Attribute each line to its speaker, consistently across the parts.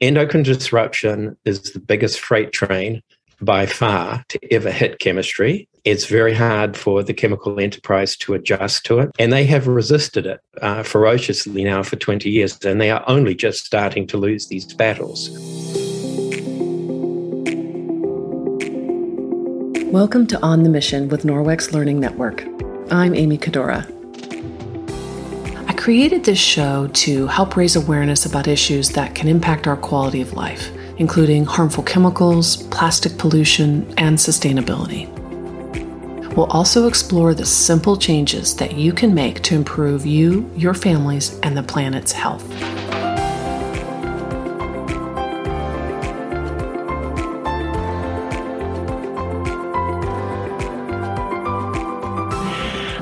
Speaker 1: endocrine disruption is the biggest freight train by far to ever hit chemistry. It's very hard for the chemical enterprise to adjust to it. And they have resisted it uh, ferociously now for 20 years. And they are only just starting to lose these battles.
Speaker 2: Welcome to On the Mission with Norwex Learning Network. I'm Amy Cadora. Created this show to help raise awareness about issues that can impact our quality of life including harmful chemicals, plastic pollution, and sustainability. We'll also explore the simple changes that you can make to improve you, your families, and the planet's health.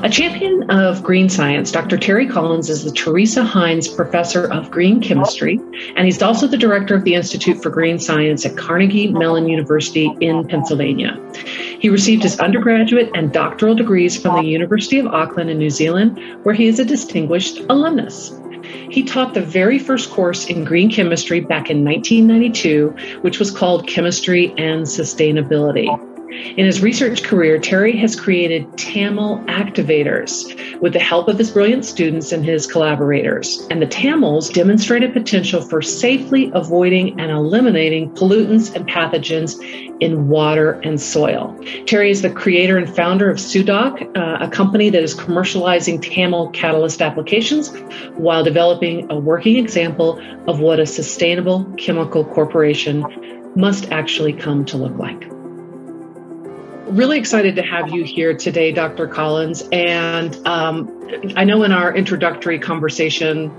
Speaker 3: A champion of green science, Dr. Terry Collins is the Teresa Heinz Professor of Green Chemistry, and he's also the director of the Institute for Green Science at Carnegie Mellon University in Pennsylvania. He received his undergraduate and doctoral degrees from the University of Auckland in New Zealand, where he is a distinguished alumnus. He taught the very first course in green chemistry back in 1992, which was called Chemistry and Sustainability. In his research career, Terry has created TAML activators with the help of his brilliant students and his collaborators. And the TAMLs demonstrate a potential for safely avoiding and eliminating pollutants and pathogens in water and soil. Terry is the creator and founder of SUDOC, uh, a company that is commercializing TAML catalyst applications while developing a working example of what a sustainable chemical corporation must actually come to look like really excited to have you here today, Dr. Collins. And um, I know in our introductory conversation,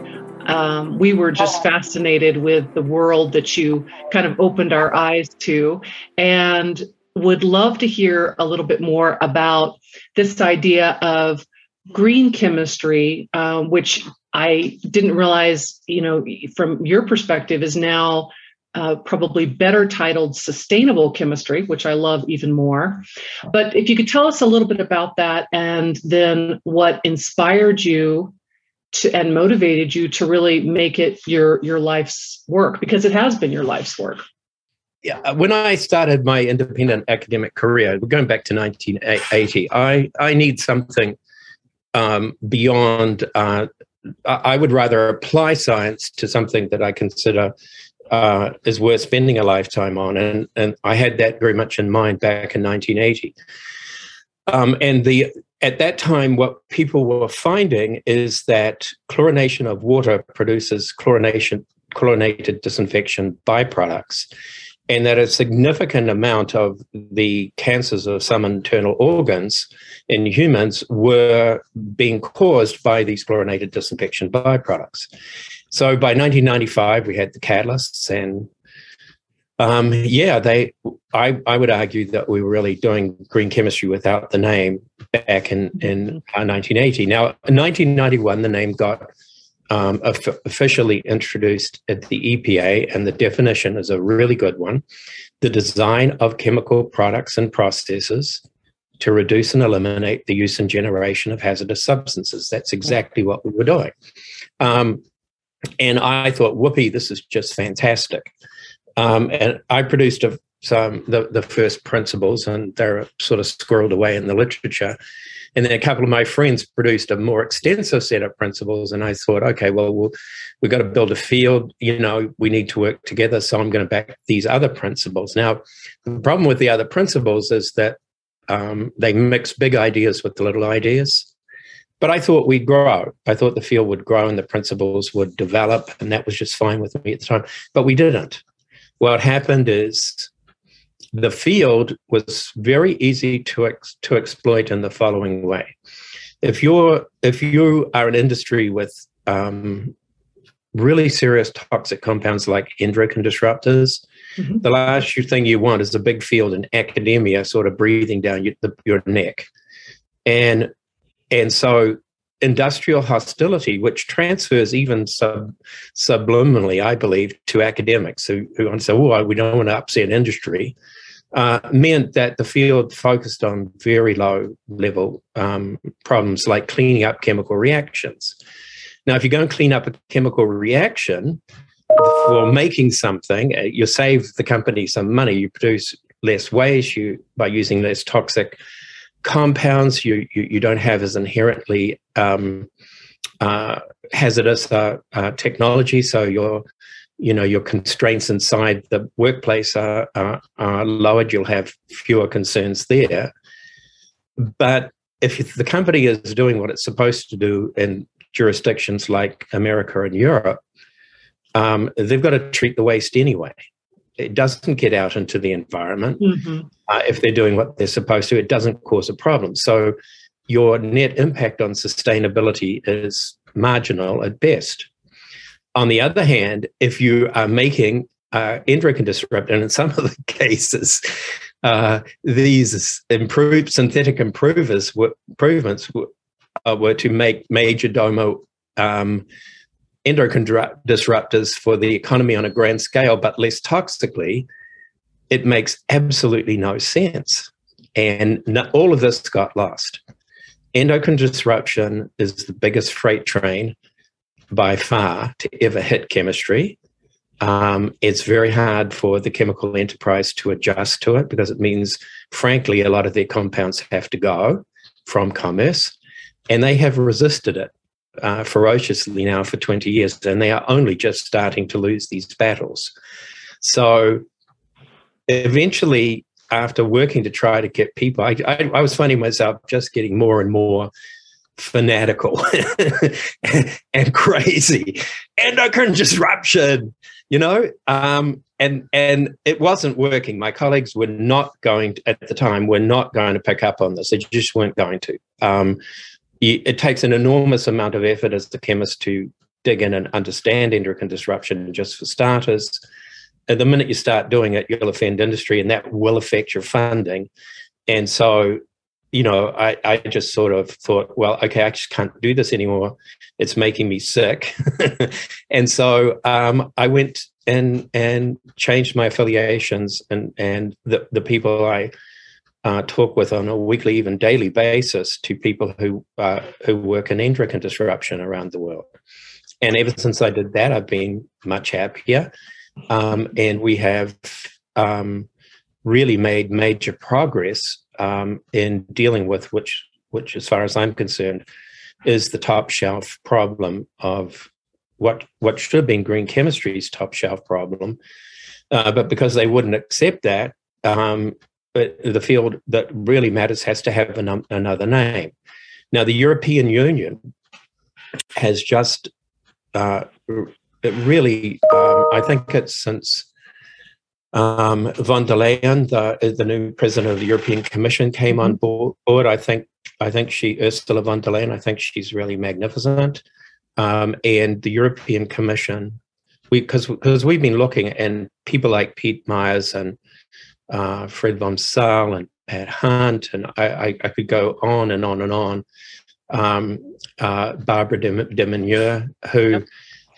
Speaker 3: um, we were just fascinated with the world that you kind of opened our eyes to, and would love to hear a little bit more about this idea of green chemistry, uh, which I didn't realize, you know, from your perspective, is now uh, probably better titled Sustainable Chemistry, which I love even more. But if you could tell us a little bit about that and then what inspired you to, and motivated you to really make it your your life's work because it has been your life's work.
Speaker 1: Yeah, uh, when I started my independent academic career, going back to 1980, I I need something um, beyond. Uh, I would rather apply science to something that I consider uh, is worth spending a lifetime on. And, and I had that very much in mind back in 1980. Um, and the at that time, what people were finding is that chlorination of water produces chlorination, chlorinated disinfection byproducts, and that a significant amount of the cancers of some internal organs in humans were being caused by these chlorinated disinfection byproducts. So by 1995, we had the catalysts, and um, yeah, they. I I would argue that we were really doing green chemistry without the name back in in 1980. Now, in 1991, the name got um, officially introduced at the EPA, and the definition is a really good one: the design of chemical products and processes to reduce and eliminate the use and generation of hazardous substances. That's exactly what we were doing. Um, and I thought, whoopee, this is just fantastic. Um, and I produced a, some the, the first principles, and they're sort of squirreled away in the literature. And then a couple of my friends produced a more extensive set of principles, and I thought, okay, well, we'll we've got to build a field. You know, we need to work together. So I'm going to back these other principles. Now, the problem with the other principles is that um, they mix big ideas with the little ideas. But I thought we'd grow. I thought the field would grow and the principles would develop, and that was just fine with me at the time. But we didn't. What happened is the field was very easy to ex- to exploit in the following way. If you're if you are an industry with um, really serious toxic compounds like endocrine disruptors, mm-hmm. the last thing you want is a big field in academia sort of breathing down your, the, your neck. And and so industrial hostility, which transfers even sub, subliminally, I believe, to academics who, who to say, oh, we don't want to upset industry, uh, meant that the field focused on very low level um, problems like cleaning up chemical reactions. Now, if you go and clean up a chemical reaction, for making something, uh, you save the company some money. You produce less waste. You by using less toxic compounds. You you, you don't have as inherently um, uh, hazardous uh, uh, technology. So your you know your constraints inside the workplace are, are, are lowered. You'll have fewer concerns there. But if the company is doing what it's supposed to do in jurisdictions like America and Europe, um, they've got to treat the waste anyway. It doesn't get out into the environment. Mm-hmm. Uh, if they're doing what they're supposed to, it doesn't cause a problem. So your net impact on sustainability is marginal at best. On the other hand, if you are making uh, endocrine disruptor, and in some of the cases, uh, these improved synthetic improvers were, improvements were, uh, were to make major domo um, endocrine disruptors for the economy on a grand scale, but less toxically, it makes absolutely no sense. And all of this got lost. Endocrine disruption is the biggest freight train by far to ever hit chemistry. Um, it's very hard for the chemical enterprise to adjust to it because it means, frankly, a lot of their compounds have to go from commerce, and they have resisted it uh, ferociously now for 20 years, and they are only just starting to lose these battles. So eventually, after working to try to get people, I, I, I was finding myself just getting more and more fanatical and crazy endocrine disruption you know? Um, and and it wasn't working. My colleagues were not going to, at the time were not going to pick up on this. They just weren't going to. Um, it takes an enormous amount of effort as a chemist to dig in and understand endocrine disruption just for starters at the minute you start doing it you'll offend industry and that will affect your funding and so you know, I, I just sort of thought, well, okay, I just can't do this anymore. It's making me sick. and so um, I went and and changed my affiliations and and the, the people I uh, talk with on a weekly, even daily basis to people who uh, who work in endocrine disruption around the world. And ever since I did that, I've been much happier. Um, and we have um, really made major progress um, in dealing with which, which, as far as I'm concerned, is the top shelf problem of what what should have been green chemistry's top shelf problem, uh, but because they wouldn't accept that, um, the field that really matters has to have an, another name. Now, the European Union has just uh, really, um, I think it's since um, von der Leyen, the, the new president of the European Commission, came on mm-hmm. board. I think I think she Ursula von der Leyen. I think she's really magnificent. Um, and the European Commission, we because because we've been looking, and people like Pete Myers and uh, Fred vom Saal and Pat Hunt, and I, I, I, could go on and on and on. Um, uh, Barbara de, de who yep.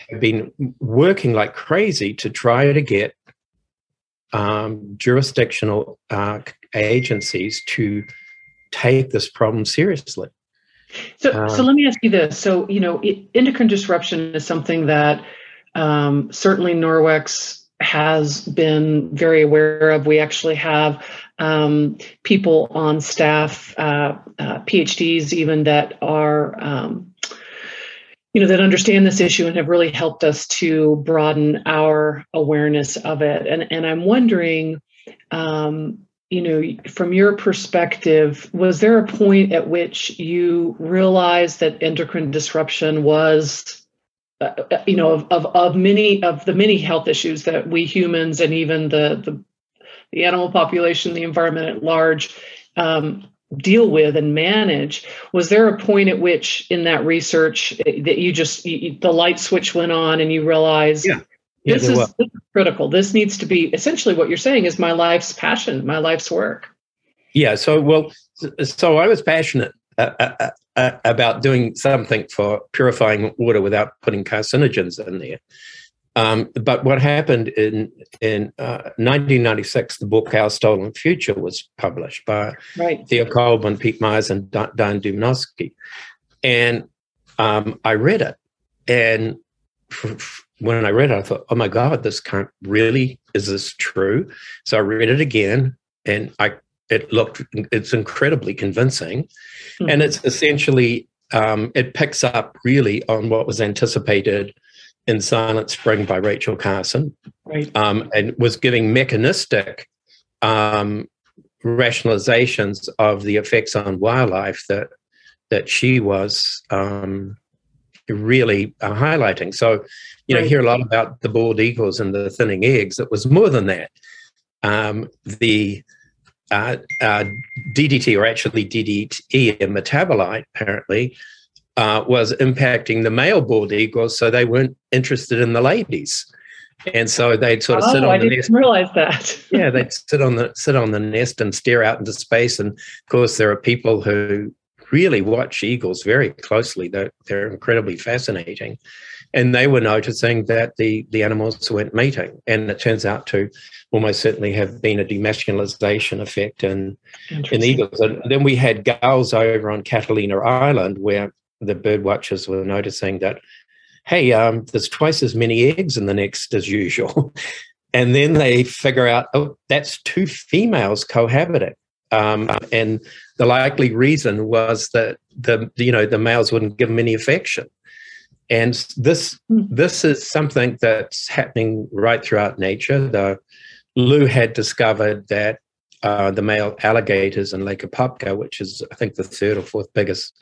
Speaker 1: have been working like crazy to try to get um, jurisdictional uh, agencies to take this problem seriously.
Speaker 3: So, um, so let me ask you this. So, you know, it, endocrine disruption is something that um, certainly Norwex has been very aware of. We actually have um, people on staff, uh, uh, PhDs even, that are um, you know that understand this issue and have really helped us to broaden our awareness of it and and i'm wondering um, you know from your perspective was there a point at which you realized that endocrine disruption was uh, uh you know of, of, of many of the many health issues that we humans and even the the, the animal population the environment at large um, deal with and manage was there a point at which in that research eh, that you just you, the light switch went on and you realized
Speaker 1: yeah. Yeah,
Speaker 3: this, is, this, is, critical. This needs to be essentially what you're saying is my life's passion my life's work.
Speaker 1: Yeah so well so i was passionate uh, uh, uh, about doing something for purifying water without putting carcinogens in there um, but what happened in in uh, 1996, the book Our Stolen Future was published by right. Theo Colborn, Pete Myers, and Dianne Dumanoski. And um, I read it. And when I read it, I thought, oh my God, this can't really, is this true? So I read it again and I, it looked, it's incredibly convincing. Mm-hmm. And it's essentially, um, it picks up really on what was anticipated in Silent Spring by Rachel Carson.
Speaker 3: Right.
Speaker 1: Um, and was giving mechanistic um, rationalizations of the effects on wildlife that that she was um, really uh, highlighting. So, you know, right. hear a lot about the bald eagles and the thinning eggs. It was more than that. Um, the uh, uh, DDT, or actually DDT, a metabolite, apparently, uh, was impacting the male bald eagles, so they weren't interested in the ladies. And so they'd sort of oh, sit on
Speaker 3: I
Speaker 1: the
Speaker 3: didn't realize that.
Speaker 1: yeah, they'd sit on the sit on the nest and stare out into space. And of course, there are people who really watch eagles very closely. They're, they're incredibly fascinating. And they were noticing that the, the animals weren't mating. And it turns out to almost certainly have been a demasculinization effect in, in eagles. And then we had gulls over on Catalina Island where the bird watchers were noticing that, hey, um, there's twice as many eggs in the nest as usual. and then they figure out, oh, that's two females cohabiting. Um, and the likely reason was that the you know the males wouldn't give them any affection and this hmm. this is something that's happening right throughout nature the Lew had discovered that uh, the male alligators in Lake Apopka, which is I think the third or fourth biggest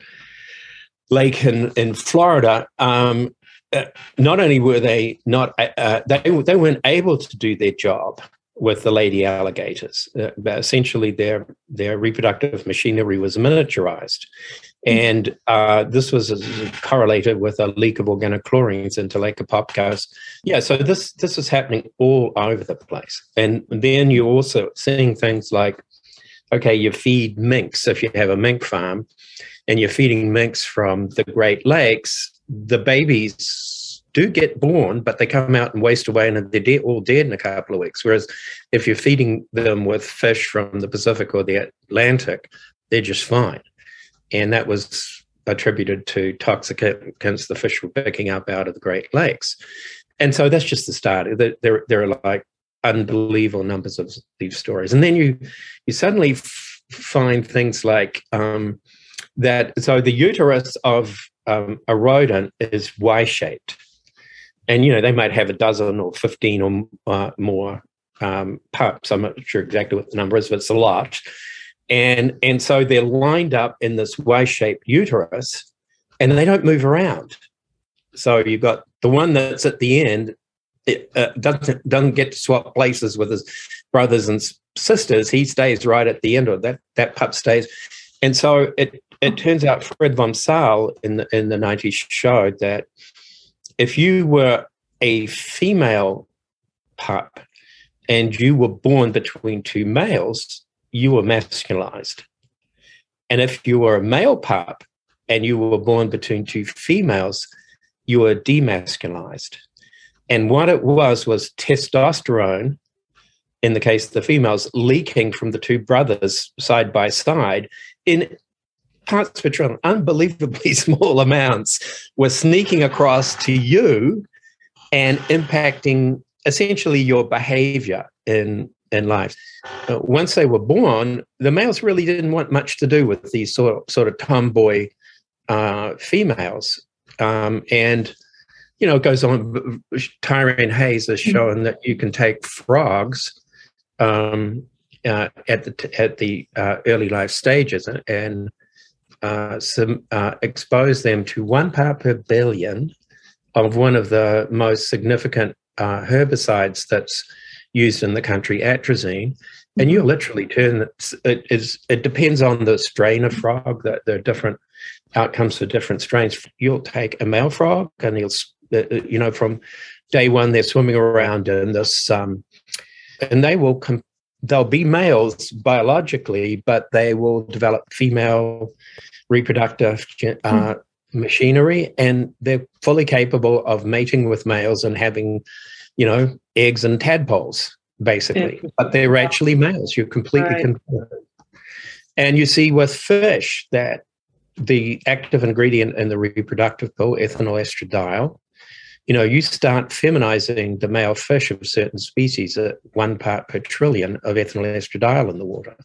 Speaker 1: lake in in Florida, um, uh, not only were they not uh, uh they they weren't able to do their job with the lady alligators. Uh, essentially, their their reproductive machinery was miniaturized, and uh, this was correlated with a leak of organochlorines into Lake Apopka. Yeah, so this this is happening all over the place, and then you're also seeing things like, okay, you feed minks if you have a mink farm, and you're feeding minks from the Great Lakes. The babies do get born, but they come out and waste away and they're dead, all dead in a couple of weeks. Whereas if you're feeding them with fish from the Pacific or the Atlantic, they're just fine. And that was attributed to toxicants the fish were picking up out of the Great Lakes. And so that's just the start. There, there are like unbelievable numbers of these stories. And then you, you suddenly f- find things like um, that. So the uterus of um, a rodent is Y-shaped and you know they might have a dozen or 15 or uh, more um, pups. I'm not sure exactly what the number is but it's a lot. And and so they're lined up in this y-shaped uterus and they don't move around. So you've got the one that's at the end it uh, doesn't doesn't get to swap places with his brothers and sisters. He stays right at the end of that that pup stays. And so it it turns out fred vom Saal in the in the 90s showed that if you were a female pup and you were born between two males, you were masculized. And if you were a male pup and you were born between two females, you were demasculized. And what it was was testosterone, in the case of the females, leaking from the two brothers side by side in parts per trillion, unbelievably small amounts, were sneaking across to you and impacting essentially your behavior in in life. Uh, once they were born, the males really didn't want much to do with these sort of, sort of tomboy uh, females, um, and you know it goes on. Tyrone Hayes has mm-hmm. shown that you can take frogs um, uh, at the at the uh, early life stages and, and uh, some, uh, expose them to one part per billion of one of the most significant uh, herbicides that's used in the country, atrazine, and you mm-hmm. literally turn it, it is it depends on the strain of frog that there are different outcomes for different strains. You'll take a male frog and he'll uh, uh, you know from day one they're swimming around in this um, and they will com- they'll be males biologically, but they will develop female reproductive uh, mm. machinery, and they're fully capable of mating with males and having, you know, eggs and tadpoles, basically. But they're actually males. You're completely right. confused. And you see with fish that the active ingredient in the reproductive pill, ethinyl estradiol, you know, you start feminizing the male fish of certain species at one part per trillion of ethinyl estradiol in the water.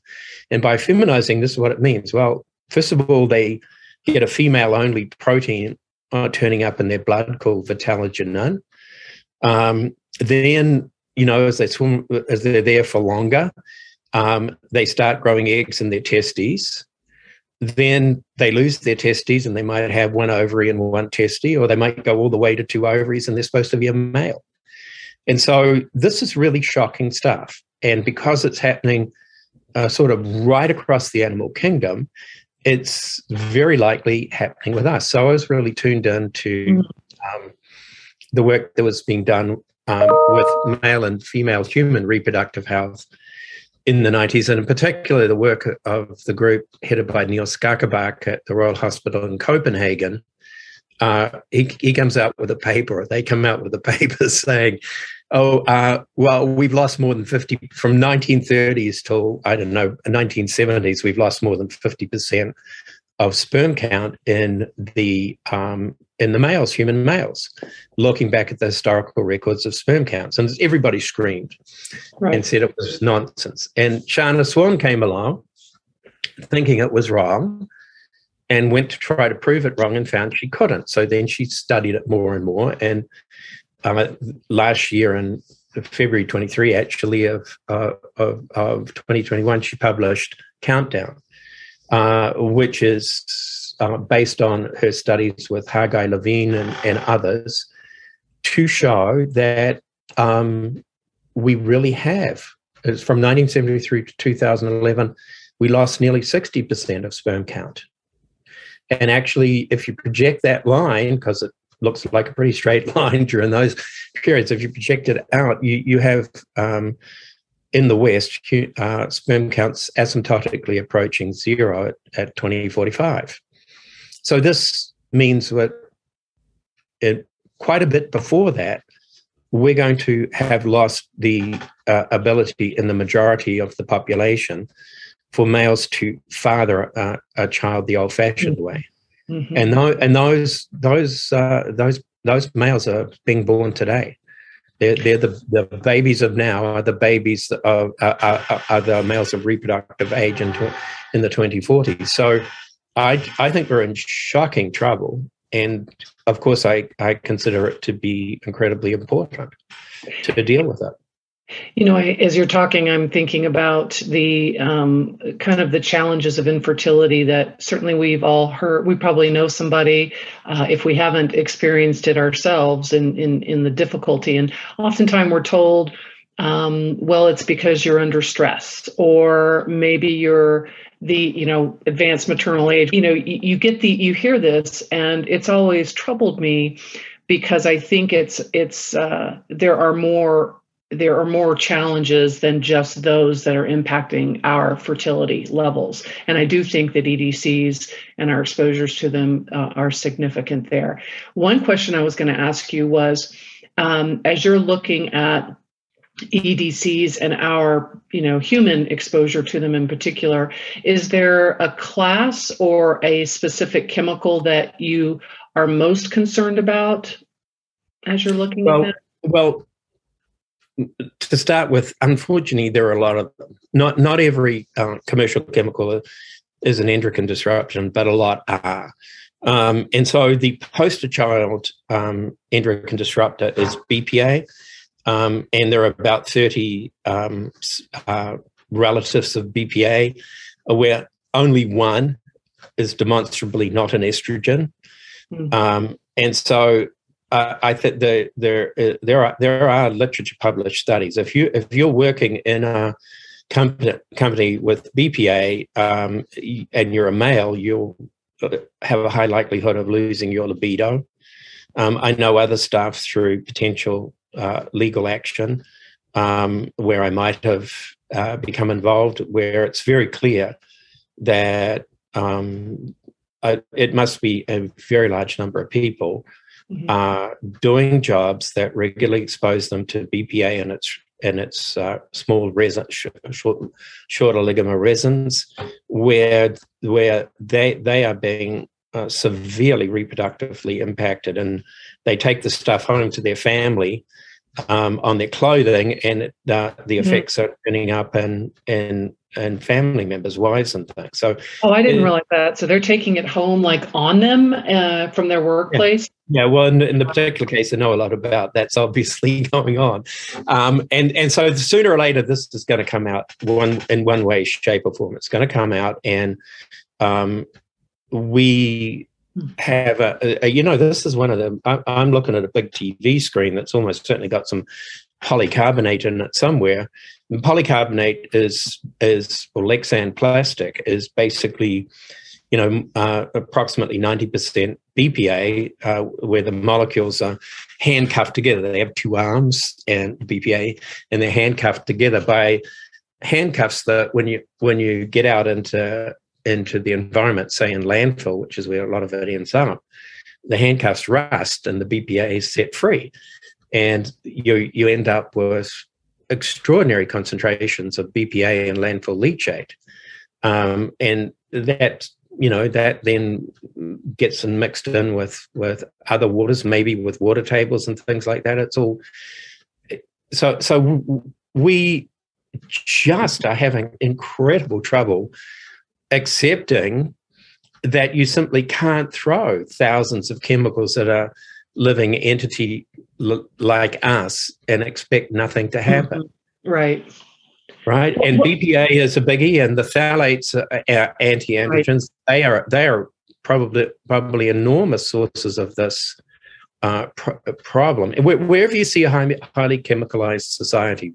Speaker 1: And by feminizing, this is what it means. Well, first of all, they get a female only protein uh, turning up in their blood called vitellogenin. Um, then, you know, as they swim, as they're there for longer, um, they start growing eggs in their testes. Then they lose their testes and they might have one ovary and one testy, or they might go all the way to two ovaries and they're supposed to be a male. And so this is really shocking stuff. And because it's happening uh, sort of right across the animal kingdom, it's very likely happening with us. So I was really tuned in to mm. um, the work that was being done um, with male and female human reproductive health in the 90s, and in particular the work of the group headed by Niels Skakkebaek at the Royal Hospital in Copenhagen. Uh, he, he comes out with a paper, they come out with a paper saying, oh, uh, well, we've lost more than 50 from 1930s till, I don't know, 1970s, we've lost more than 50% of sperm count in the um, in the males, human males, looking back at the historical records of sperm counts. And everybody screamed right. and said it was nonsense. And Shanna Swan came along thinking it was wrong and went to try to prove it wrong and found she couldn't. So then she studied it more and more. And um, last year in February 23, actually, of, uh, of, of 2021, she published Countdown, uh, which is uh, based on her studies with Hagai Levine and, and others to show that um, we really have. It's from 1973 to 2011, we lost nearly 60% of sperm count. And actually, if you project that line, because it looks like a pretty straight line during those periods, if you project it out, you, you have um, in the West, uh, sperm counts asymptotically approaching zero at, at 2045. So this means that it, quite a bit before that, we're going to have lost the uh, ability in the majority of the population for males to father uh, a child the old-fashioned mm-hmm. way. Mm-hmm. And, th- and those those uh, those those males are being born today. They're, they're the, the babies of now are the babies of are, are the males of reproductive age in, in the 2040s. So I I think we're in shocking trouble. And of course, I, I consider it to be incredibly important to deal with it.
Speaker 3: You know, as you're talking, I'm thinking about the um, kind of the challenges of infertility that certainly we've all heard. We probably know somebody, uh, if we haven't experienced it ourselves, in in, in the difficulty. And oftentimes we're told, um, well, it's because you're under stress, or maybe you're the you know advanced maternal age. You know, you, you get the you hear this, and it's always troubled me because I think it's it's uh, there are more there are more challenges than just those that are impacting our fertility levels. And I do think that EDCs and our exposures to them uh, are significant there. One question I was going to ask you was um, as you're looking at EDCs and our, you know, human exposure to them in particular, is there a class or a specific chemical that you are most concerned about as you're looking
Speaker 1: well,
Speaker 3: at
Speaker 1: that? Well, to start with, unfortunately, there are a lot of them. Not not every uh, commercial chemical is an endocrine disruption, but a lot are. Um, and so the poster child um, endocrine disruptor is BPA, um, and there are about 30 um, uh, relatives of BPA, where only one is demonstrably not an estrogen. Mm-hmm. and so uh, I think the, there uh, there are there are literature published studies. If you if you're working in a company company with BPA um, and you're a male, you'll uh, have a high likelihood of losing your libido. Um, I know other staff through potential uh, legal action um, where I might have uh, become involved, where it's very clear that um, it must be a very large number of people mm-hmm. uh, doing jobs that regularly expose them to BPA and its and its uh, small resin, short, short, oligomer resins, where where they they are being uh, severely reproductively impacted, and they take the stuff home to their family um, on their clothing, and it, uh, the mm-hmm. effects are ending up in in and family members, wives, and things. So,
Speaker 3: oh, I didn't realize that. So they're taking it home, like on them uh, from their workplace.
Speaker 1: Yeah, yeah well, in, in, the particular case, I know a lot about. That's obviously going on, um, and and so sooner or later, this is going to come out one in one way, shape, or form. It's going to come out, and um, we have a, a, you know this is one of them i'm looking at a big tv screen that's almost certainly got some polycarbonate in it somewhere and polycarbonate is is or lexan plastic is basically you know uh, approximately 90% bpa uh, where the molecules are handcuffed together they have two arms and bpa and they're handcuffed together by handcuffs that when you when you get out into into the environment, say in landfill, which is where a lot of it ends up, the handcuffs rust and the BPA is set free. And you, you end up with extraordinary concentrations of BPA and landfill leachate. Um, and that, you know, that then gets mixed in with, with other waters, maybe with water tables and things like that. It's all so, so we just are having incredible trouble accepting that you simply can't throw thousands of chemicals that a living entity l- like us and expect nothing to happen.
Speaker 3: Mm-hmm. Right.
Speaker 1: Right. And BPA is a biggie, and the phthalates are, are anti-androgens. Right. They are they are probably probably enormous sources of this uh, problem. Wherever you see a highly, highly chemicalized society,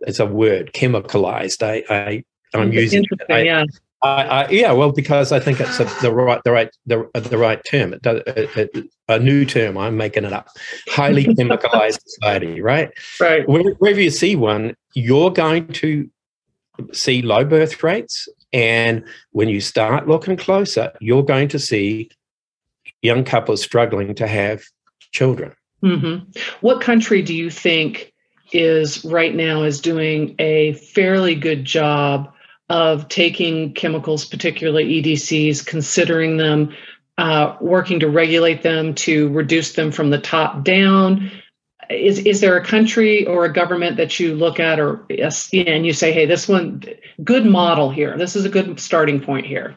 Speaker 1: it's a word chemicalized. I, I I'm using.
Speaker 3: Interesting, I, yeah.
Speaker 1: Uh, yeah, well, because I think it's a, the right, the right, the, the right term. It does, it, a new term. I'm making it up. Highly chemicalized society, right?
Speaker 3: Right.
Speaker 1: Wherever you see one, you're going to see low birth rates, and when you start looking closer, you're going to see young couples struggling to have children.
Speaker 3: Mm-hmm. What country do you think is right now is doing a fairly good job? Of taking chemicals, particularly EDCs, considering them, uh, working to regulate them, to reduce them from the top down? Is, is there a country or a government that you look at or and you say, hey, this one, good model here. This is a good starting point here.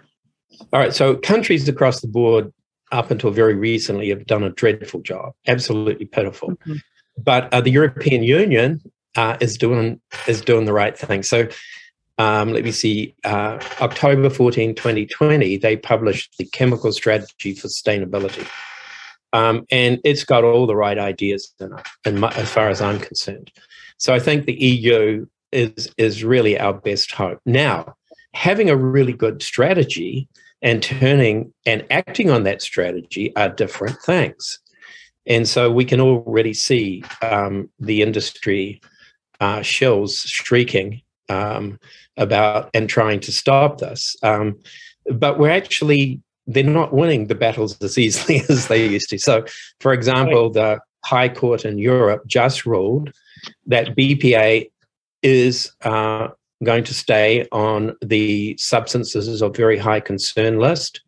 Speaker 1: All right. So countries across the board up until very recently have done a dreadful job, absolutely pitiful. Mm-hmm. But uh, the European Union uh, is doing is doing the right thing. So um, let me see, uh, October 14, 2020, they published the Chemical Strategy for Sustainability. Um, and it's got all the right ideas in it, my, as far as I'm concerned. So I think the EU is is really our best hope. Now, having a really good strategy and turning and acting on that strategy are different things. And so we can already see um, the industry uh, shills shrieking um, about and trying to stop this. Um, but we're actually they're not winning the battles as easily as they used to. So, for example, the High Court in Europe just ruled that BPA is uh, going to stay on the substances of very high concern list,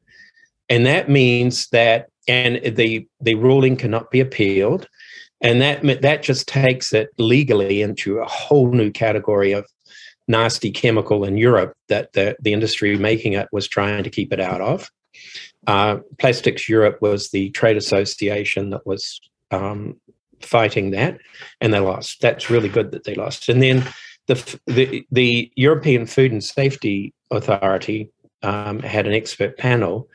Speaker 1: and that means that and the the ruling cannot be appealed, and that that just takes it legally into a whole new category of nasty chemical in Europe that the, the industry making it was trying to keep it out of. Uh, Plastics Europe was the trade association that was um, fighting that, and they lost. That's really good that they lost. And then the the, the European Food and Safety Authority um, had an expert panel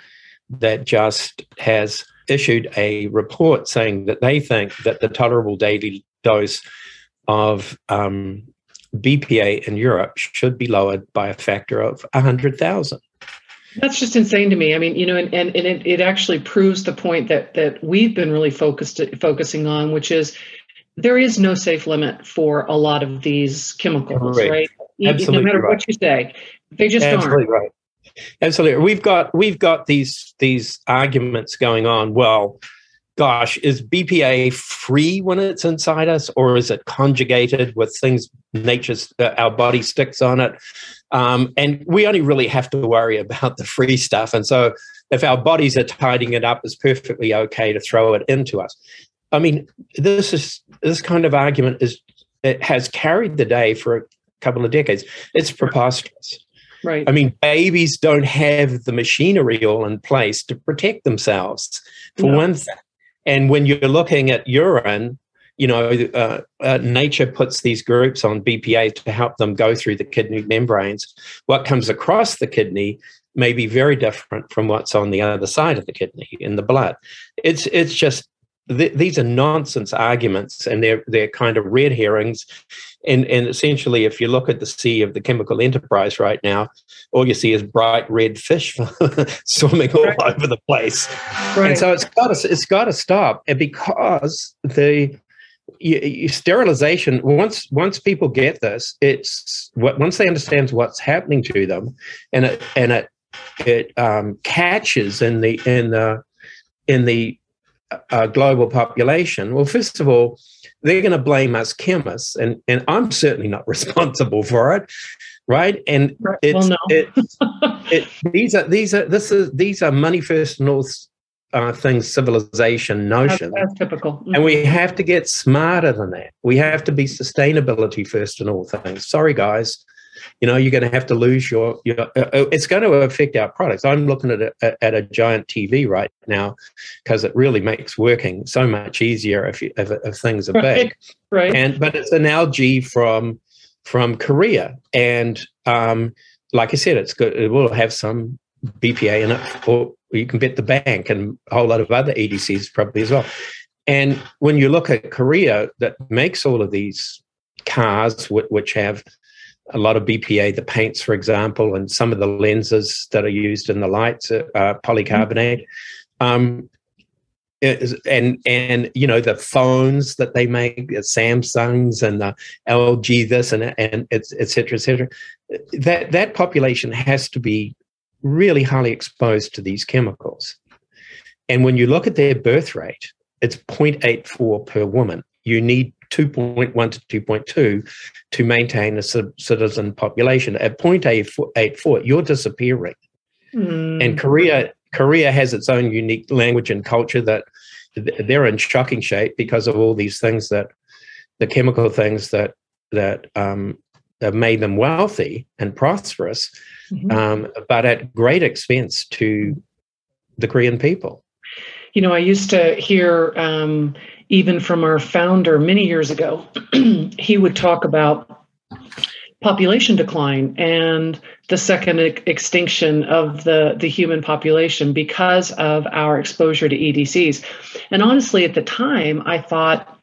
Speaker 1: that just has issued a report saying that they think that the tolerable daily dose of um, BPA in Europe should be lowered by a factor of 100,000.
Speaker 3: That's just insane to me. I mean, you know, and, and, and it, it actually proves the point that that we've been really focused focusing on, which is there is no safe limit for a lot of these chemicals, right? right?
Speaker 1: Absolutely
Speaker 3: no matter
Speaker 1: right.
Speaker 3: what you say, they just
Speaker 1: Absolutely
Speaker 3: aren't.
Speaker 1: right. Absolutely. We've got we've got these these arguments going on. Well, gosh, is BPA free when it's inside us, or is it conjugated with things nature's uh, our body sticks on it? Um, and we only really have to worry about the free stuff. And so if our bodies are tidying it up, it's perfectly okay to throw it into us. I mean, this is this kind of argument is it has carried the day for a couple of decades. It's preposterous.
Speaker 3: Right.
Speaker 1: I mean, babies don't have the machinery all in place to protect themselves, for no. one thing. And when you're looking at urine, you know, uh, uh, nature puts these groups on BPA to help them go through the kidney membranes. What comes across the kidney may be very different from what's on the other side of the kidney in the blood. It's it's just th- these are nonsense arguments, and they're they're kind of red herrings. And and essentially, if you look at the sea of the chemical enterprise right now, all you see is bright red fish swimming all right. over the place. Right. And so it's got to it's got to stop, and because the you, you, sterilization once once people get this it's what once they understand what's happening to them and it and it it um, catches in the in the in the uh, global population well first of all they're going to blame us chemists and and i'm certainly not responsible for it right and it's, well, no. it, it, these are these are this is these are money first north uh, things civilization notion.
Speaker 3: That's, that's typical. Mm-hmm.
Speaker 1: And we have to get smarter than that. We have to be sustainability first in all things. Sorry, guys. You know, you're going to have to lose your, your uh, uh it's going to affect our products. I'm looking at a, at a giant TV right now because it really makes working so much easier if, you, if, if things are right. big.
Speaker 3: Right.
Speaker 1: And, but it's an LG from, from Korea. And, um, like I said, it's good. It will have some BPA in it, or you can bet the bank and a whole lot of other EDCs probably as well. And when you look at Korea, that makes all of these cars, which have a lot of BPA, the paints, for example, and some of the lenses that are used in the lights, uh, polycarbonate. Um, and and you know the phones that they make, the Samsungs and the LG this and and et cetera, et cetera. That that population has to be really highly exposed to these chemicals. And when you look at their birth rate, it's 0.84 per woman. You need 2.1 to 2.2 to maintain a citizen population. At 0.84, you're disappearing. Mm. And Korea, Korea has its own unique language and culture that they're in shocking shape because of all these things that the chemical things that that um, have made them wealthy and prosperous mm-hmm. um, but at great expense to the Korean people.
Speaker 3: You know, I used to hear um, even from our founder many years ago, he would talk about population decline and the second extinction of the, the human population because of our exposure to EDCs. And honestly, at the time, I thought,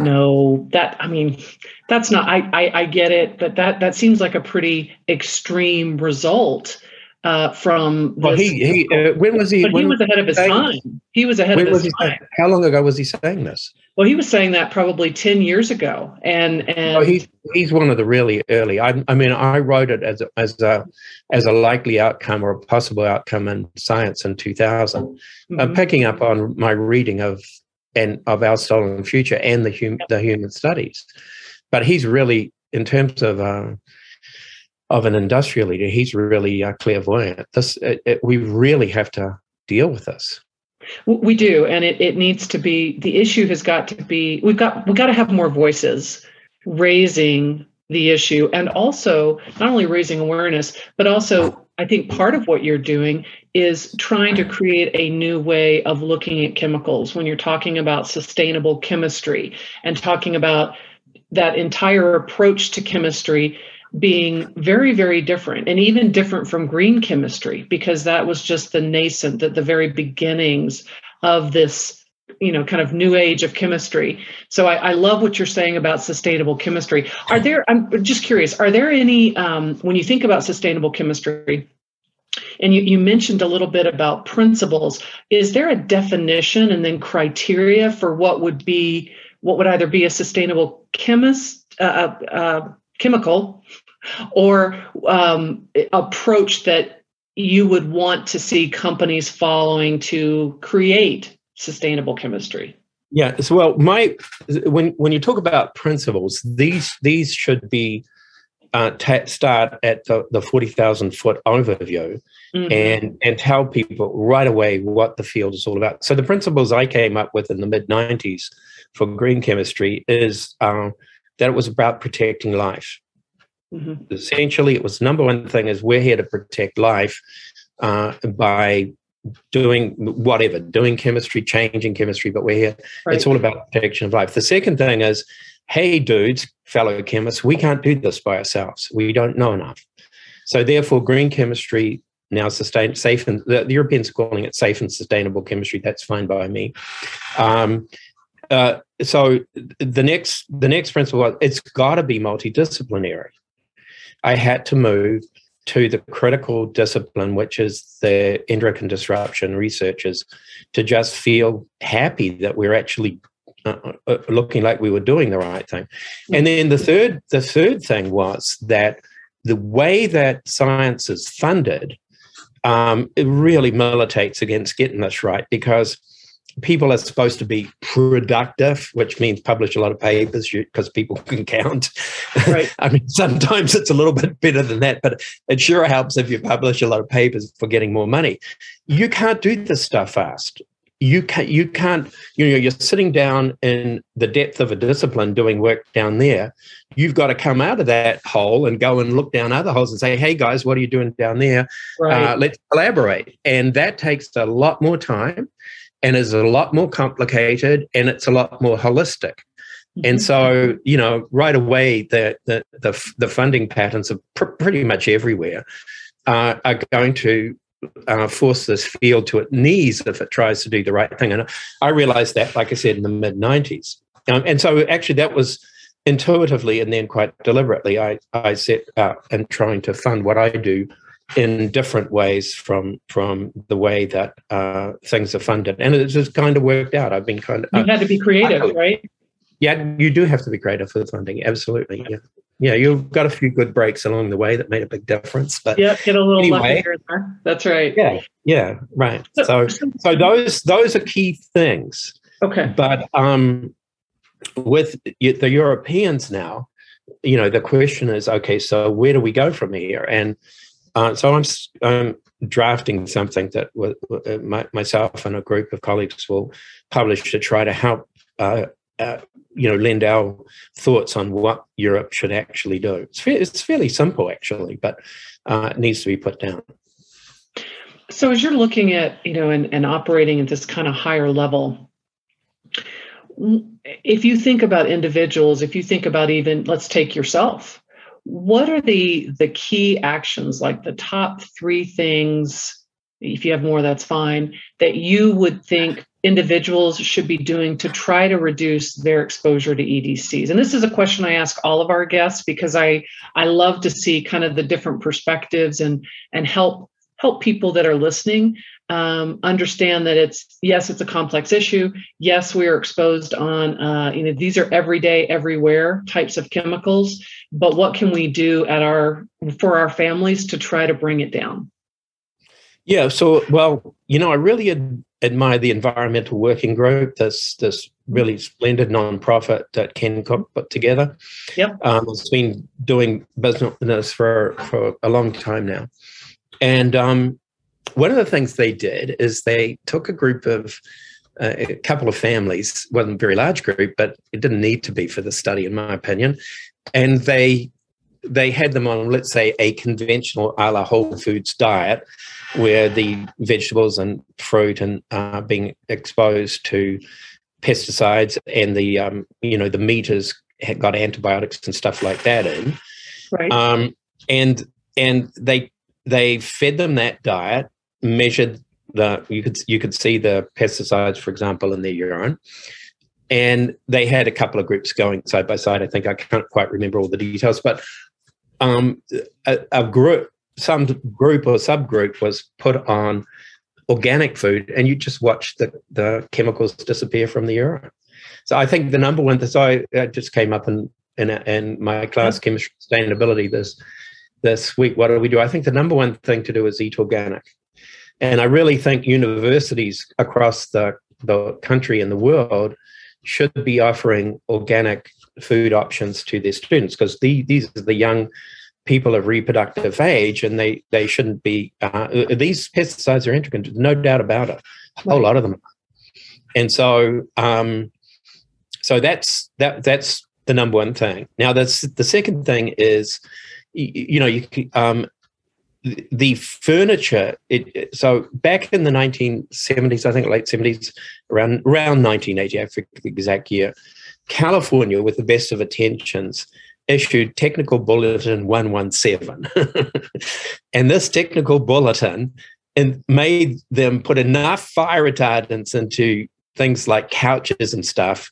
Speaker 3: no, that I mean, that's not. I, I I, get it, but that that seems like a pretty extreme result uh, from.
Speaker 1: Well, he he. Uh, when was he?
Speaker 3: But he was ahead of his time. He was ahead of his time.
Speaker 1: How long ago was he saying this?
Speaker 3: Well, he was saying that probably ten years ago, and and
Speaker 1: oh, he's he's one of the really early. I, I mean, I wrote it as a, as a as a likely outcome or a possible outcome in science in two thousand, uh, mm-hmm. uh, picking up on my reading of and of our stolen future and the hum, the human studies. But he's really, in terms of uh, of an industrial leader, he's really uh, clairvoyant. This it, it, we really have to deal with this.
Speaker 3: We do, and it, it needs to be. The issue has got to be. We've got we've got to have more voices raising the issue, and also not only raising awareness, but also I think part of what you're doing is trying to create a new way of looking at chemicals when you're talking about sustainable chemistry and talking about that entire approach to chemistry being very very different and even different from green chemistry because that was just the nascent at the very beginnings of this you know kind of new age of chemistry so i, I love what you're saying about sustainable chemistry are there i'm just curious are there any um, when you think about sustainable chemistry and you, you mentioned a little bit about principles. Is there a definition and then criteria for what would be what would either be a sustainable chemist, uh, uh, uh, chemical, or um, approach that you would want to see companies following to create sustainable chemistry?
Speaker 1: Yeah. So, well, my when when you talk about principles, these these should be uh, t- start at the, the 40,000 foot overview mm-hmm. and, and tell people right away what the field is all about. So the principles I came up with in the mid 90s for green chemistry is uh, that it was about protecting life. Mm-hmm. Essentially, it was number one thing is we're here to protect life uh, by doing whatever, doing chemistry, changing chemistry, but we're here. Right. It's all about protection of life. The second thing is hey, dudes, fellow chemists, we can't do this by ourselves. We don't know enough. So therefore, green chemistry now sustain safe and the, the Europeans are calling it safe and sustainable chemistry. That's fine by me. Um, uh, so the next the next principle was it's got to be multidisciplinary. I had to move to the critical discipline, which is the endocrine disruption researchers, to just feel happy that we're actually uh, uh, looking like we were doing the right thing. And then the third, the third thing was that the way that science is funded, um, it really militates against getting this right because people are supposed to be productive, which means publish a lot of papers because people can count. Right. I mean, sometimes it's a little bit better than that, but it sure helps if you publish a lot of papers for getting more money. You can't do this stuff fast you can't you can't you know you're sitting down in the depth of a discipline doing work down there you've got to come out of that hole and go and look down other holes and say hey guys what are you doing down there right. uh, let's collaborate and that takes a lot more time and is a lot more complicated and it's a lot more holistic mm-hmm. and so you know right away the the the, the funding patterns are pr- pretty much everywhere uh, are going to uh, force this field to its knees if it tries to do the right thing. And I realized that, like I said, in the mid 90s. Um, and so actually, that was intuitively and then quite deliberately, I, I set out and trying to fund what I do in different ways from from the way that uh, things are funded. And it just kind of worked out. I've been kind of.
Speaker 3: You had to be creative, I, right?
Speaker 1: Yeah, you do have to be creative for the funding. Absolutely. Yeah yeah, you've got a few good breaks along the way that made a big difference. But
Speaker 3: yeah, get a little anyway, luckier there. That's right.
Speaker 1: Yeah, yeah, right. So, so, so those those are key things.
Speaker 3: Okay.
Speaker 1: But um, with the Europeans now, you know, the question is, okay, so where do we go from here? And uh, so I'm I'm drafting something that uh, my, myself and a group of colleagues will publish to try to help uh, uh, you know, lend our thoughts on what Europe should actually do. It's, fa- it's fairly simple, actually, but uh, it needs to be put down.
Speaker 3: So, as you're looking at, you know, and, and operating at this kind of higher level, if you think about individuals, if you think about even, let's take yourself, what are the the key actions, like the top three things? If you have more, that's fine. That you would think individuals should be doing to try to reduce their exposure to EDCs? And this is a question I ask all of our guests because I I love to see kind of the different perspectives and and help help people that are listening um, understand that it's yes it's a complex issue yes we are exposed on uh, you know these are everyday everywhere types of chemicals but what can we do at our for our families to try to bring it down
Speaker 1: yeah so well you know i really ad- admire the environmental working group, this this really splendid nonprofit that Ken Cook put together.
Speaker 3: Yep.
Speaker 1: Um, it's been doing business for, for a long time now. And um, one of the things they did is they took a group of uh, a couple of families, wasn't a very large group, but it didn't need to be for the study, in my opinion. And they they had them on, let's say, a conventional a la Whole Foods diet, where the vegetables and fruit and uh, being exposed to pesticides and the um, you know the meat has got antibiotics and stuff like that in,
Speaker 3: right?
Speaker 1: Um, and and they they fed them that diet, measured the you could you could see the pesticides, for example, in their urine. And they had a couple of groups going side by side. I think I can't quite remember all the details, but um, a, a group, some group or subgroup was put on organic food, and you just watch the, the chemicals disappear from the urine. So I think the number one, so I, I just came up in, in, in my class, chemistry sustainability, this, this week. What do we do? I think the number one thing to do is eat organic. And I really think universities across the, the country and the world should be offering organic food options to their students because the, these are the young people of reproductive age, and they they shouldn't be. Uh, these pesticides are endocrine, no doubt about it. A whole lot of them, and so um, so that's that that's the number one thing. Now, that's the second thing is, you, you know, you um, the furniture. It, so back in the 1970s, I think late 70s, around around 1980, I forget the exact year, California, with the best of intentions, issued Technical Bulletin 117. and this technical bulletin and made them put enough fire retardants into things like couches and stuff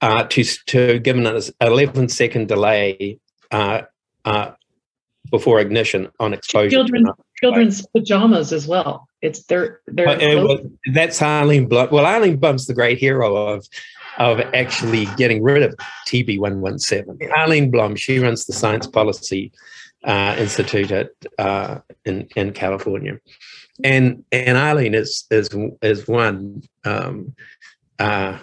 Speaker 1: uh, to, to give an 11 second delay uh, uh, before ignition on exposure.
Speaker 3: Children, children's pajamas as well. It's their, their
Speaker 1: well, that's Arlene Blum. Well, Arlene Blum's the great hero of of actually getting rid of TB one one seven. Arlene Blum, she runs the Science Policy uh, Institute at uh, in in California, and and Arlene is is is one um, uh,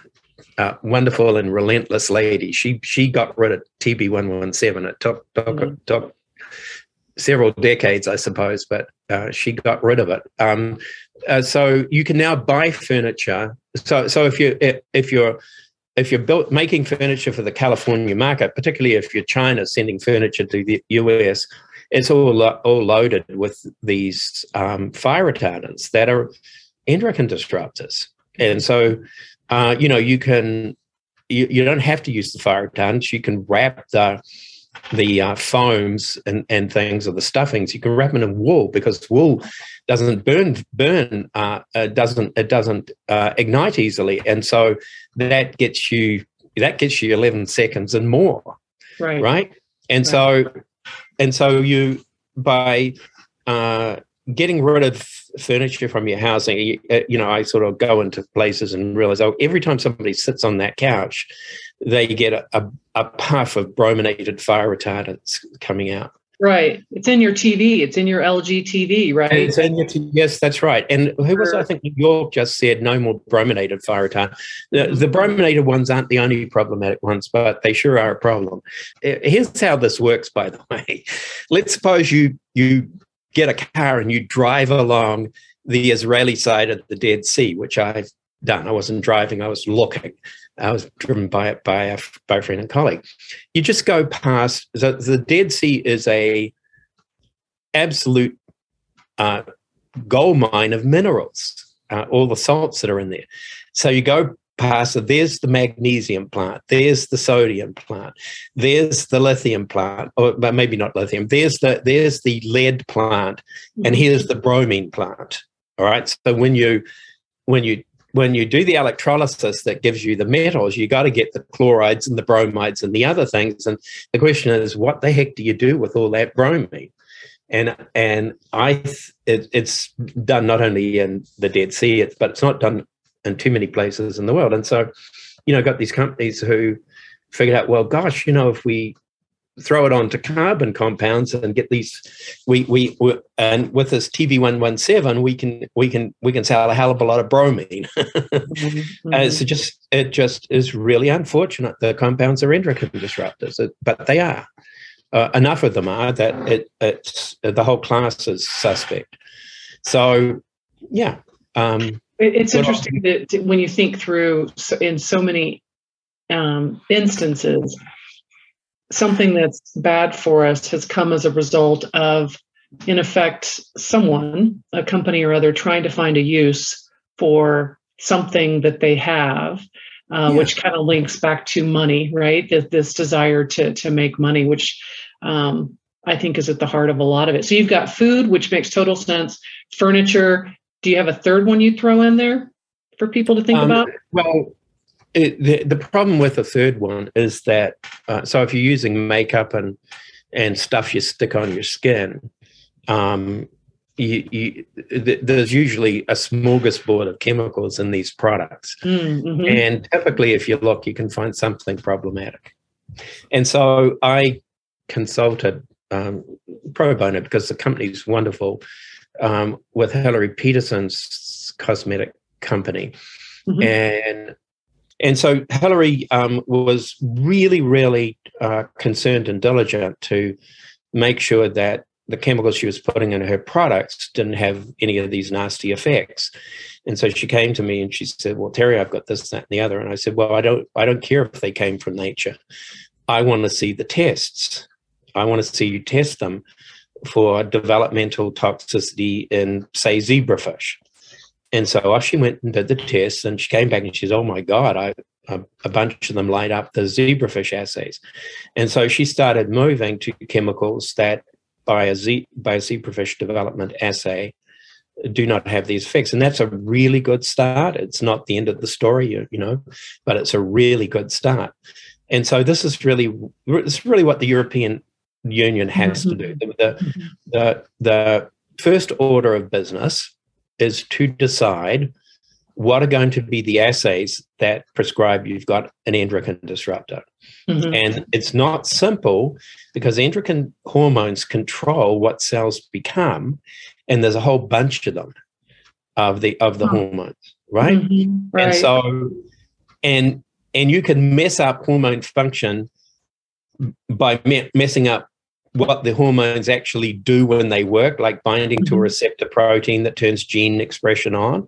Speaker 1: uh, wonderful and relentless lady. She she got rid of TB one one seven. It took took, mm-hmm. took several decades, I suppose, but uh, she got rid of it. Um, uh, so you can now buy furniture. So so if you if you're if you're built, making furniture for the California market, particularly if you're China sending furniture to the US, it's all all loaded with these um, fire retardants that are endocrine disruptors, and so uh, you know, you can you, you don't have to use the fire retardants. You can wrap the the uh, foams and, and things or the stuffings. You can wrap them in wool because wool doesn't burn burn uh, uh, doesn't it doesn't uh, ignite easily, and so that gets you that gets you 11 seconds and more
Speaker 3: right
Speaker 1: right and right. so and so you by uh, getting rid of furniture from your housing, you, uh, you, know, I sort of go into places and realize, oh, every time somebody sits on that couch, they get a, a, a puff of brominated fire retardants coming out.
Speaker 3: Right. It's in your TV. It's in your LG TV, right?
Speaker 1: It's in your t- yes, that's right. And who was I think New York just said no more brominated fire retardant. The, mm-hmm. the brominated ones aren't the only problematic ones, but they sure are a problem. Eh, here's how this works, by the way. Let's suppose you you get a car and you drive along the Israeli side of the Dead Sea, which I've done. I wasn't driving, I was looking. I was driven by by a, by a friend and colleague. You just go past the, the Dead Sea is a absolute uh, gold mine of minerals, uh, all the salts that are in there. So you go past, there's the magnesium plant, there's the sodium plant, there's the lithium plant, or but maybe not lithium. There's the there's the lead plant, and mm-hmm. here's the bromine plant. All right. So when you when you when you do the electrolysis that gives you the metals, you got to get the chlorides and the bromides and the other things. And the question is, what the heck do you do with all that bromine? And and I, it, it's done not only in the Dead Sea, but it's not done in too many places in the world. And so, you know, got these companies who figured out, well, gosh, you know, if we throw it onto carbon compounds and get these we we, we and with this TB one one seven, we can we can we can sell a hell of a lot of bromine. Mm-hmm. uh, so just it just is really unfortunate the compounds are endocrine disruptors but they are. Uh, enough of them are that it it's the whole class is suspect. So yeah um,
Speaker 3: it's interesting that when you think through in so many um, instances something that's bad for us has come as a result of, in effect, someone, a company or other, trying to find a use for something that they have. Uh, yeah. Which kind of links back to money, right? This, this desire to to make money, which um, I think is at the heart of a lot of it. So you've got food, which makes total sense. Furniture. Do you have a third one you throw in there for people to think um, about?
Speaker 1: Well, it, the, the problem with the third one is that uh, so if you're using makeup and and stuff you stick on your skin, um, you, you, th- there's usually a smorgasbord of chemicals in these products, mm-hmm. and typically, if you look, you can find something problematic. And so I consulted um, pro bono because the company is wonderful um, with Hilary Peterson's cosmetic company. Mm-hmm. And and so Hilary um, was really, really uh, concerned and diligent to make sure that the chemicals she was putting in her products didn't have any of these nasty effects. And so she came to me and she said, "Well, Terry, I've got this, that, and the other." And I said, "Well, I don't, I don't care if they came from nature. I want to see the tests. I want to see you test them for developmental toxicity in, say, zebrafish." And so off she went and did the tests, and she came back and she says, "Oh my God, I a, a, bunch of them light up the zebrafish assays," and so she started moving to chemicals that by a z by a zebrafish development assay do not have these effects, and that's a really good start. It's not the end of the story, you, you know, but it's a really good start. And so this is really this is really what the European Union has mm-hmm. to do. The, the, the the first order of business is to decide what are going to be the assays that prescribe you've got an endocrine disruptor. Mm-hmm. And it's not simple because endocrine hormones control what cells become, and there's a whole bunch of them of the of the oh. hormones, right? Mm-hmm. right? And so and and you can mess up hormone function by me- messing up what the hormones actually do when they work, like binding to a mm-hmm. receptor protein that turns gene expression on,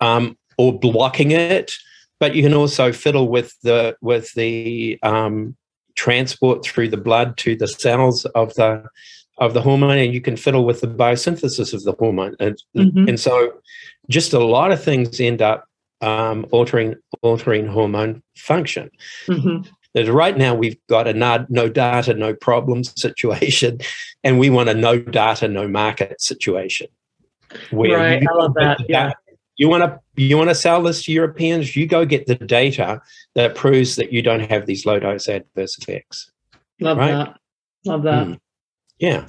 Speaker 1: um, or blocking it. But you can also fiddle with the with the um, transport through the blood to the cells of the of the hormone, and you can fiddle with the biosynthesis of the hormone. And, mm-hmm. and so, just a lot of things end up um, altering altering hormone function. Mm-hmm that right now we've got a no data, no problem situation, and we want a no data, no market situation.
Speaker 3: right, I love that. Yeah.
Speaker 1: You want to you want to sell this to Europeans? You go get the data that proves that you don't have these low dose adverse effects.
Speaker 3: Love right? that. Love that. Mm.
Speaker 1: Yeah.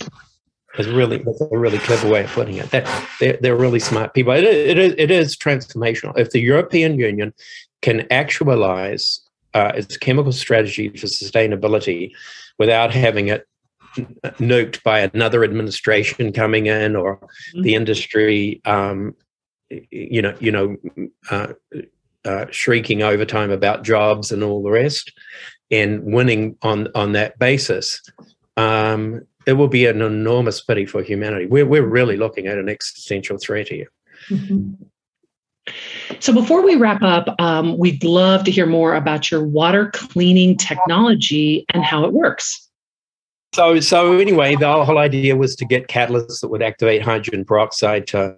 Speaker 1: It's really that's a really clever way of putting it. That they're, they're really smart people. It, it, is, it is transformational. If the European Union can actualize uh, its chemical strategy for sustainability without having it nuked by another administration coming in or mm-hmm. the industry um, you know you know uh, uh, shrieking overtime about jobs and all the rest and winning on on that basis um, it will be an enormous pity for humanity we're, we're really looking at an existential threat here mm-hmm.
Speaker 3: So, before we wrap up, um, we'd love to hear more about your water cleaning technology and how it works.
Speaker 1: So, so anyway, the whole idea was to get catalysts that would activate hydrogen peroxide to,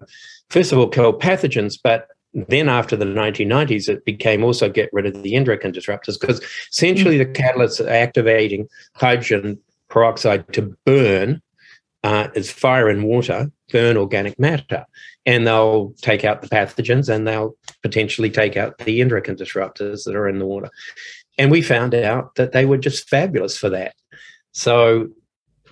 Speaker 1: first of all, kill pathogens, but then after the 1990s, it became also get rid of the endocrine disruptors because essentially the catalysts are activating hydrogen peroxide to burn uh, is fire and water burn organic matter and they'll take out the pathogens and they'll potentially take out the endocrine disruptors that are in the water. And we found out that they were just fabulous for that. So,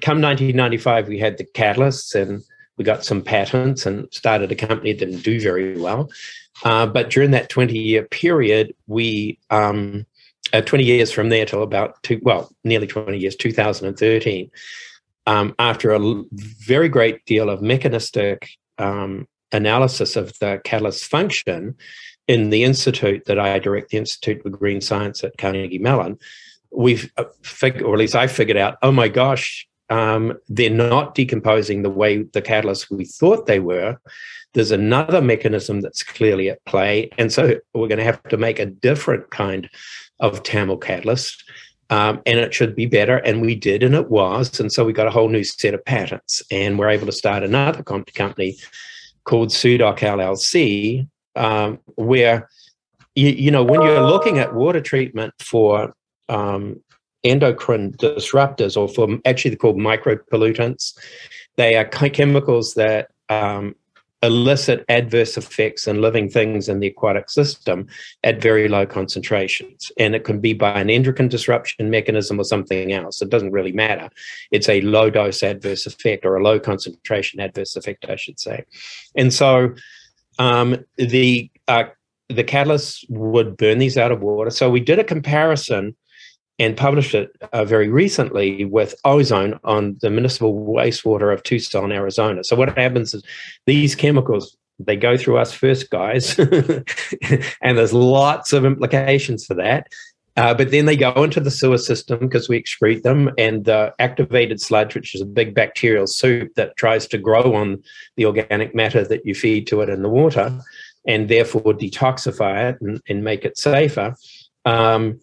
Speaker 1: come 1995, we had the catalysts and we got some patents and started a company that didn't do very well. Uh, but during that 20 year period, we, um, uh, 20 years from there till about two, well, nearly 20 years, 2013, um, after a very great deal of mechanistic um, analysis of the catalyst function in the institute that I direct, the Institute for Green Science at Carnegie Mellon, we've uh, figured, or at least I figured out, oh my gosh, um, they're not decomposing the way the catalysts we thought they were. There's another mechanism that's clearly at play. And so we're going to have to make a different kind of TAML catalyst. Um, and it should be better. And we did, and it was. And so we got a whole new set of patents, and we're able to start another company called Sudoc LLC, um, where you, you, know when you're looking at water treatment for um, endocrine disruptors, or for actually they're called micropollutants, they are chemicals that um, elicit adverse effects in living things in the aquatic system at very low concentrations. And it can be by an endocrine disruption mechanism or something else. It doesn't really matter. It's a low dose adverse effect or a low concentration adverse effect, I should say. And so um, the uh, the catalysts would burn these out of water. So we did a comparison and published it uh, very recently with ozone on the municipal wastewater of Tucson, Arizona. So what happens is these chemicals they go through us first, guys, and there's lots of implications for that. Uh, but then they go into the sewer system because we excrete them, and the activated sludge, which is a big bacterial soup that tries to grow on the organic matter that you feed to it in the water, and therefore detoxify it and, and make it safer, um,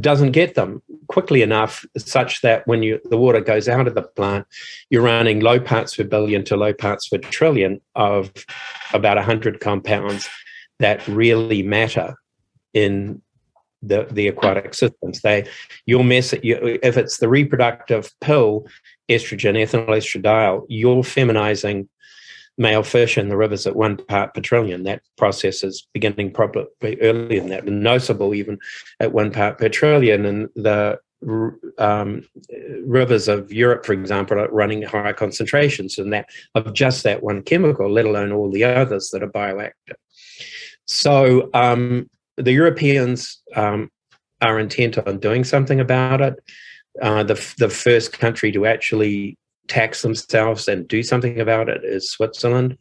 Speaker 1: doesn't get them quickly enough, such that when you the water goes out of the plant, you're running low parts per billion to low parts per trillion of about 100 compounds that really matter in the, the aquatic systems. They you'll mess it you, if it's the reproductive pill, estrogen, ethinyl estradiol, you're feminizing male fish in the rivers at one part per trillion. That process is beginning probably earlier than that, and noticeable even at one part per trillion. And the um, rivers of Europe, for example, are running higher concentrations than that of just that one chemical, let alone all the others that are bioactive. So um, the Europeans um, are intent on doing something about it. Uh, the the first country to actually tax themselves and do something about it is Switzerland.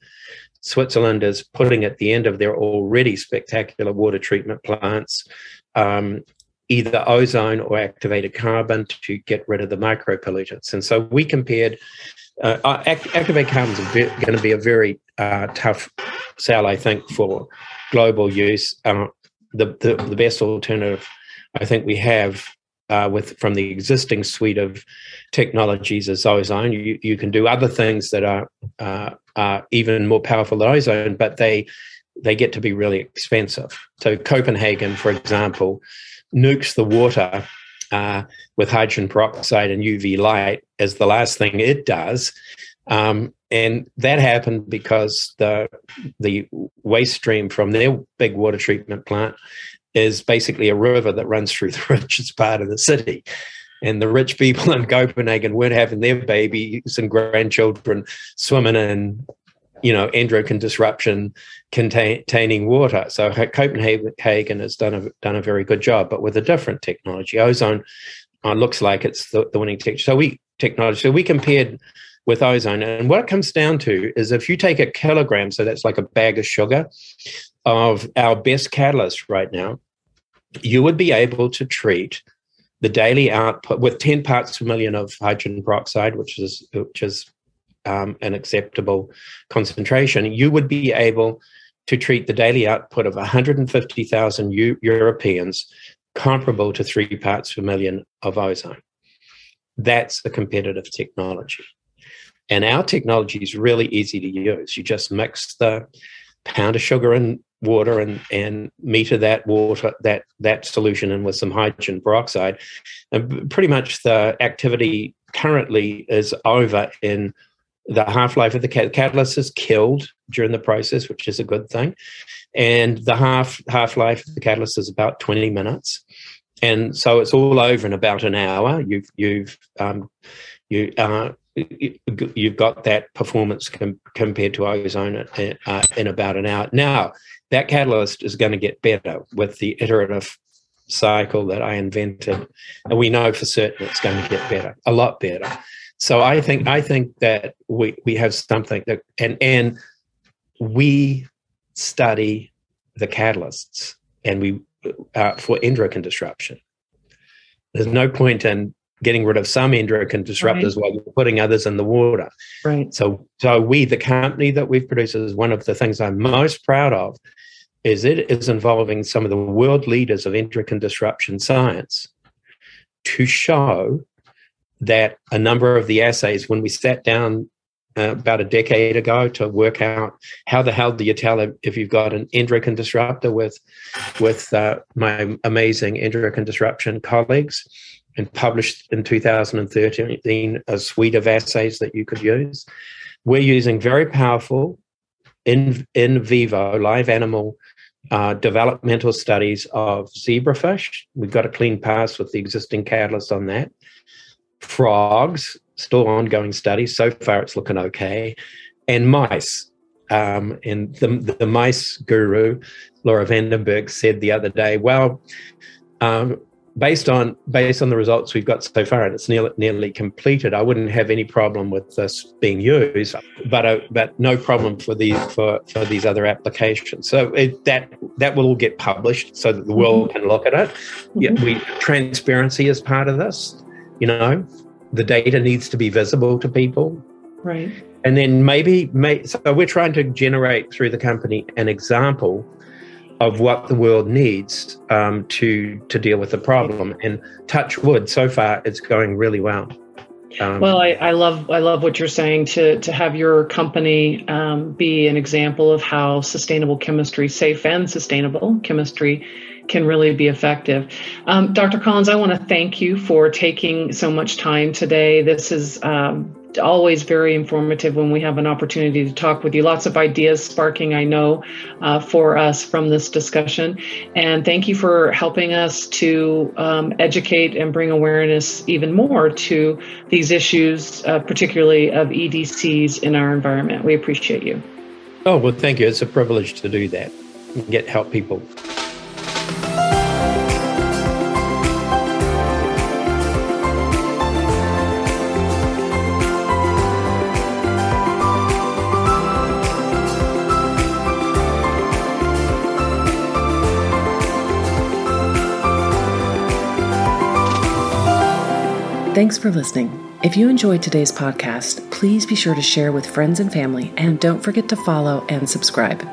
Speaker 1: Switzerland is putting at the end of their already spectacular water treatment plants um, either ozone or activated carbon to get rid of the micro pollutants. And so we compared. Uh, uh activated carbon is going to be a very uh, tough sell, I think, for global use. Uh, the, the, the best alternative I think we have uh, with from the existing suite of technologies as ozone. You, you can do other things that are, uh, are even more powerful than ozone, but they they get to be really expensive. So Copenhagen, for example, nukes the water uh, with hydrogen peroxide and UV light as the last thing it does. Um, and that happened because the the waste stream from their big water treatment plant is basically a river that runs through the richest part of the city. And the rich people in Copenhagen weren't having their babies and grandchildren swimming in, you know, endocrine disruption containing water. So Copenhagen has done a done a very good job, but with a different technology. Ozone uh, looks like it's the, the winning technology. So we technology. So we compared with ozone. And what it comes down to is if you take a kilogram, so that's like a bag of sugar, of our best catalyst right now, you would be able to treat the daily output with 10 parts per million of hydrogen peroxide, which is which is um, an acceptable concentration. You would be able to treat the daily output of 150,000 U- Europeans comparable to three parts per million of ozone. That's a competitive technology. And our technology is really easy to use. You just mix the pound of sugar and water and, and meter that water, that, that solution in with some hydrogen peroxide. And pretty much the activity currently is over in the half-life of the cat- catalyst is killed during the process, which is a good thing. And the half half-life of the catalyst is about 20 minutes. And so it's all over in about an hour. You've you've um, you uh, you've got that performance com- compared to ozone uh, in about an hour. Now, that catalyst is going to get better with the iterative cycle that I invented, and we know for certain it's going to get better, a lot better. So I think I think that we we have something that and and we study the catalysts and we uh, for endocrine disruption. There's no point in getting rid of some endocrine disruptors right. while you're putting others in the water.
Speaker 3: Right.
Speaker 1: So, so we, the company that we've produced, is one of the things I'm most proud of. Is it is involving some of the world leaders of endocrine disruption science to show that a number of the assays, when we sat down uh, about a decade ago to work out how the hell do you tell if you've got an endocrine disruptor with with uh, my amazing endocrine disruption colleagues and published in 2013 a suite of assays that you could use. We're using very powerful in, in vivo live animal uh, developmental studies of zebrafish. We've got a clean pass with the existing catalyst on that. Frogs, still ongoing studies. So far, it's looking okay. And mice. Um, and the, the mice guru, Laura Vandenberg, said the other day, well, um, based on based on the results we've got so far, and it's nearly, nearly completed, I wouldn't have any problem with this being used, but uh, but no problem for these for, for these other applications. So it, that that will all get published so that the world mm-hmm. can look at it. Mm-hmm. Yeah, we transparency is part of this. You know, the data needs to be visible to people.
Speaker 3: Right.
Speaker 1: And then maybe, may, so we're trying to generate through the company an example of what the world needs um, to to deal with the problem. And touch wood, so far it's going really well.
Speaker 3: Um, well, I, I, love I love what you're saying to to have your company um, be an example of how sustainable chemistry, safe and sustainable chemistry, can really be effective. Um, Dr. Collins, I want to thank you for taking so much time today. This is um, always very informative when we have an opportunity to talk with you. Lots of ideas sparking, I know, uh, for us from this discussion. And thank you for helping us to um, educate and bring awareness even more to these issues, uh, particularly of EDCs in our environment. We appreciate you.
Speaker 1: Oh, well, thank you. It's a privilege to do that, get help people.
Speaker 2: Thanks for listening. If you enjoyed today's podcast, please be sure to share with friends and family and don't forget to follow and subscribe.